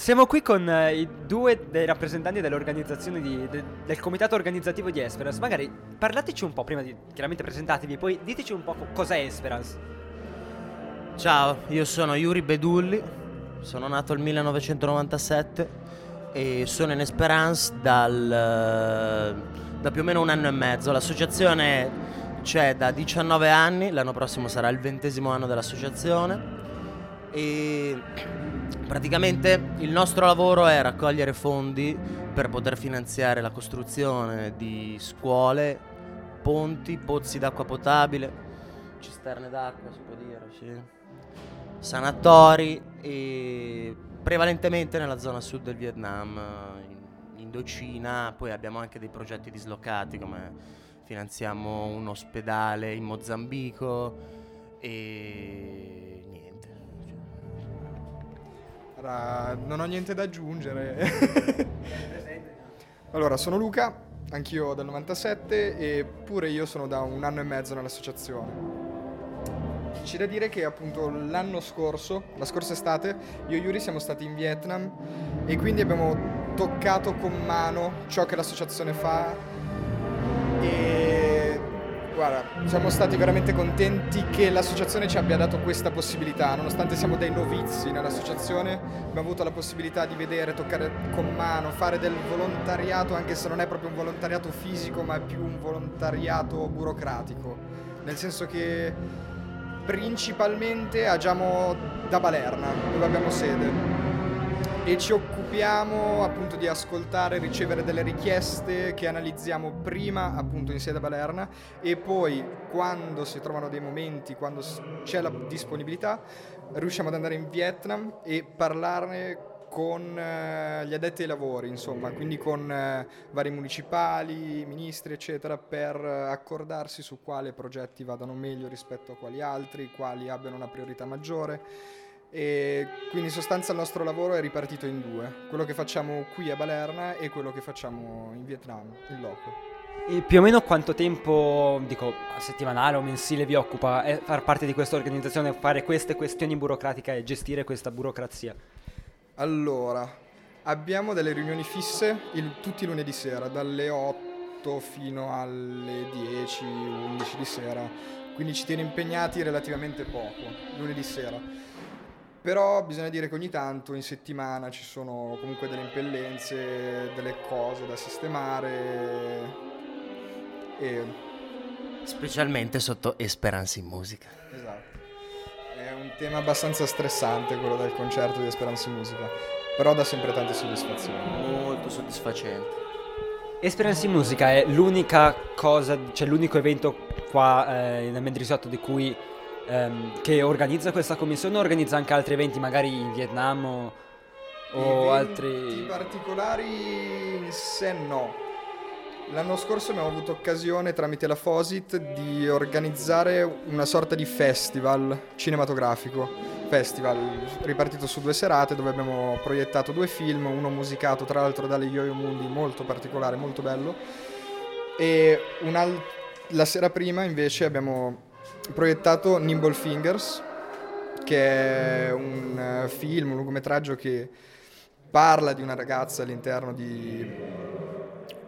Siamo qui con eh, i due dei rappresentanti dell'organizzazione di, de- del comitato organizzativo di Esperance. Magari parlateci un po' prima di chiaramente presentatevi, poi diteci un po' co- cos'è Esperance. Ciao, io sono Yuri Bedulli, sono nato nel 1997 e sono in Esperance dal, eh, da più o meno un anno e mezzo. L'associazione c'è da 19 anni, l'anno prossimo sarà il ventesimo anno dell'associazione e praticamente il nostro lavoro è raccogliere fondi per poter finanziare la costruzione di scuole, ponti, pozzi d'acqua potabile, cisterne d'acqua si può dire, sì. sanatori e prevalentemente nella zona sud del Vietnam, in Indocina, poi abbiamo anche dei progetti dislocati come finanziamo un ospedale in Mozambico e non ho niente da aggiungere. allora, sono Luca, anch'io del 97 e pure io sono da un anno e mezzo nell'associazione. C'è da dire che appunto l'anno scorso, la scorsa estate, io e Yuri siamo stati in Vietnam e quindi abbiamo toccato con mano ciò che l'associazione fa e guarda, siamo stati veramente contenti che l'associazione ci abbia dato questa possibilità, nonostante siamo dei novizi nell'associazione, abbiamo avuto la possibilità di vedere, toccare con mano, fare del volontariato, anche se non è proprio un volontariato fisico, ma è più un volontariato burocratico, nel senso che principalmente agiamo da Balerna, dove abbiamo sede e ci occupiamo appunto di ascoltare e ricevere delle richieste che analizziamo prima appunto in sede a Balerna e poi quando si trovano dei momenti, quando c'è la disponibilità, riusciamo ad andare in Vietnam e parlarne con eh, gli addetti ai lavori, insomma, quindi con eh, vari municipali, ministri, eccetera, per accordarsi su quali progetti vadano meglio rispetto a quali altri, quali abbiano una priorità maggiore e quindi in sostanza il nostro lavoro è ripartito in due, quello che facciamo qui a Balerna e quello che facciamo in Vietnam, in loco. E più o meno quanto tempo, dico, settimanale o mensile vi occupa eh, far parte di questa organizzazione, fare queste questioni burocratiche e gestire questa burocrazia? Allora, abbiamo delle riunioni fisse il, tutti i lunedì sera, dalle 8 fino alle 10, 11 di sera, quindi ci tiene impegnati relativamente poco, lunedì sera però bisogna dire che ogni tanto in settimana ci sono comunque delle impellenze, delle cose da sistemare e... Specialmente sotto Esperanza in musica. Esatto. È un tema abbastanza stressante quello del concerto di Esperanza in musica, però dà sempre tante soddisfazioni. Molto soddisfacente. Esperanza in musica è l'unica cosa, cioè l'unico evento qua eh, nel Mendrisotto di cui ehm, che organizza questa commissione o organizza anche altri eventi, magari in Vietnam o, o altri... particolari sé no. L'anno scorso abbiamo avuto occasione tramite la Fosit di organizzare una sorta di festival cinematografico, festival ripartito su due serate dove abbiamo proiettato due film, uno musicato tra l'altro dalle Yo-Yo Mundi, molto particolare, molto bello, e la sera prima invece abbiamo proiettato Nimble Fingers, che è un eh, film, un lungometraggio che parla di una ragazza all'interno di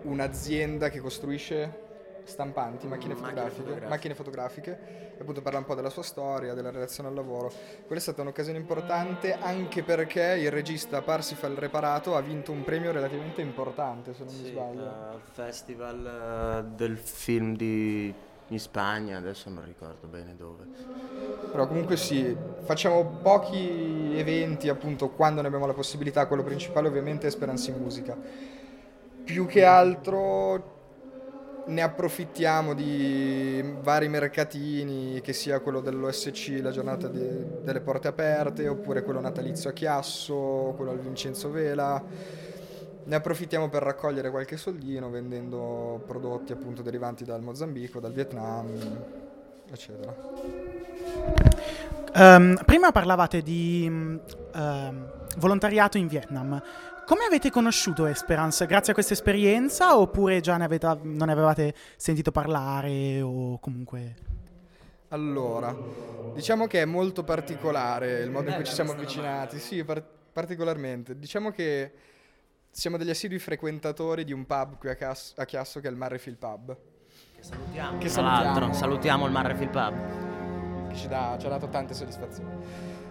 un'azienda che costruisce stampanti, macchine fotografiche, macchine, fotografiche, e appunto parla un po' della sua storia, della relazione al lavoro. Quella è stata un'occasione importante anche perché il regista Parsifal Reparato ha vinto un premio relativamente importante, se non sì, mi sbaglio. Al festival uh, del film di in Spagna, adesso non ricordo bene dove. Però comunque sì, facciamo pochi eventi appunto quando ne abbiamo la possibilità, quello principale ovviamente è Speranza in Musica. Più che altro ne approfittiamo di vari mercatini, che sia quello dell'OSC, la giornata di, delle porte aperte, oppure quello natalizio a Chiasso, quello al Vincenzo Vela ne approfittiamo per raccogliere qualche soldino vendendo prodotti appunto derivanti dal Mozambico, dal Vietnam, eccetera. Um, prima parlavate di um, volontariato in Vietnam. Come avete conosciuto Esperance? Grazie a questa esperienza oppure già ne avete, non ne avevate sentito parlare o comunque... Allora, diciamo che è molto particolare il modo in cui ci siamo avvicinati. Sì, par- particolarmente. Diciamo che siamo degli assidui frequentatori di un pub qui a, Cas- a Chiasso che è il Marrefield Pub, Che salutiamo. Che salutiamo. salutiamo il Marrefield Pub. che ci, dà- ci ha dato tante soddisfazioni.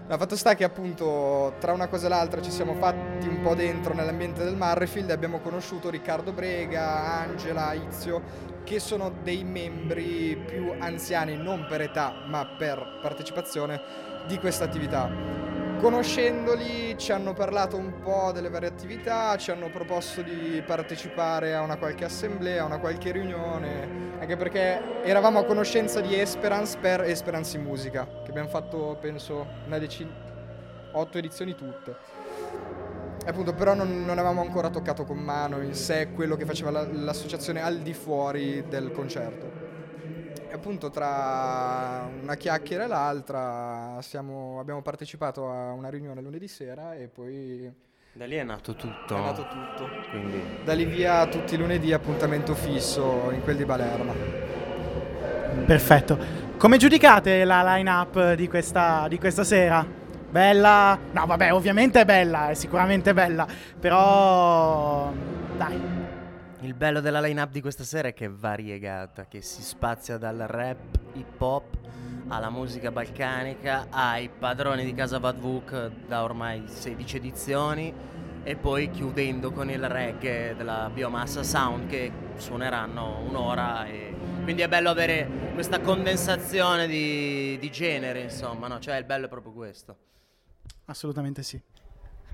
No, fatto sta che appunto tra una cosa e l'altra ci siamo fatti un po' dentro nell'ambiente del Marrefield e abbiamo conosciuto Riccardo Brega, Angela, Izio, che sono dei membri più anziani, non per età ma per partecipazione di questa attività. Conoscendoli ci hanno parlato un po' delle varie attività, ci hanno proposto di partecipare a una qualche assemblea, a una qualche riunione, anche perché eravamo a conoscenza di Esperance per Esperance in Musica, che abbiamo fatto penso una decina, otto edizioni tutte. Appunto però non, non avevamo ancora toccato con mano in sé quello che faceva la- l'associazione al di fuori del concerto. E appunto tra una chiacchiera e l'altra siamo- abbiamo partecipato a una riunione lunedì sera e poi Da lì è nato tutto. è nato tutto. Quindi Da lì via tutti i lunedì appuntamento fisso in quel di Balerna. Perfetto. Come giudicate la line-up di questa, di questa sera? Bella? No, vabbè, ovviamente è bella, è sicuramente bella. Però. Dai. Il bello della line-up di questa sera è che è variegata, che si spazia dal rap, hip hop alla musica balcanica, ai padroni di Casa Vadvuk da ormai 16 edizioni e poi chiudendo con il reggae della Biomassa Sound che suoneranno un'ora e quindi è bello avere questa condensazione di, di genere, insomma, no? Cioè il bello è proprio questo. Assolutamente sì.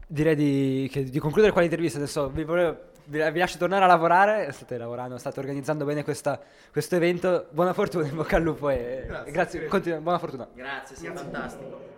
Direi di, che- di concludere qua l'intervista. Adesso vi, volevo- vi- vi lascio tornare a lavorare. State lavorando, state organizzando bene questa- questo evento. Buona fortuna, in bocca al lupo e e grazie. continua- buona fortuna. Grazie, sia fantastico.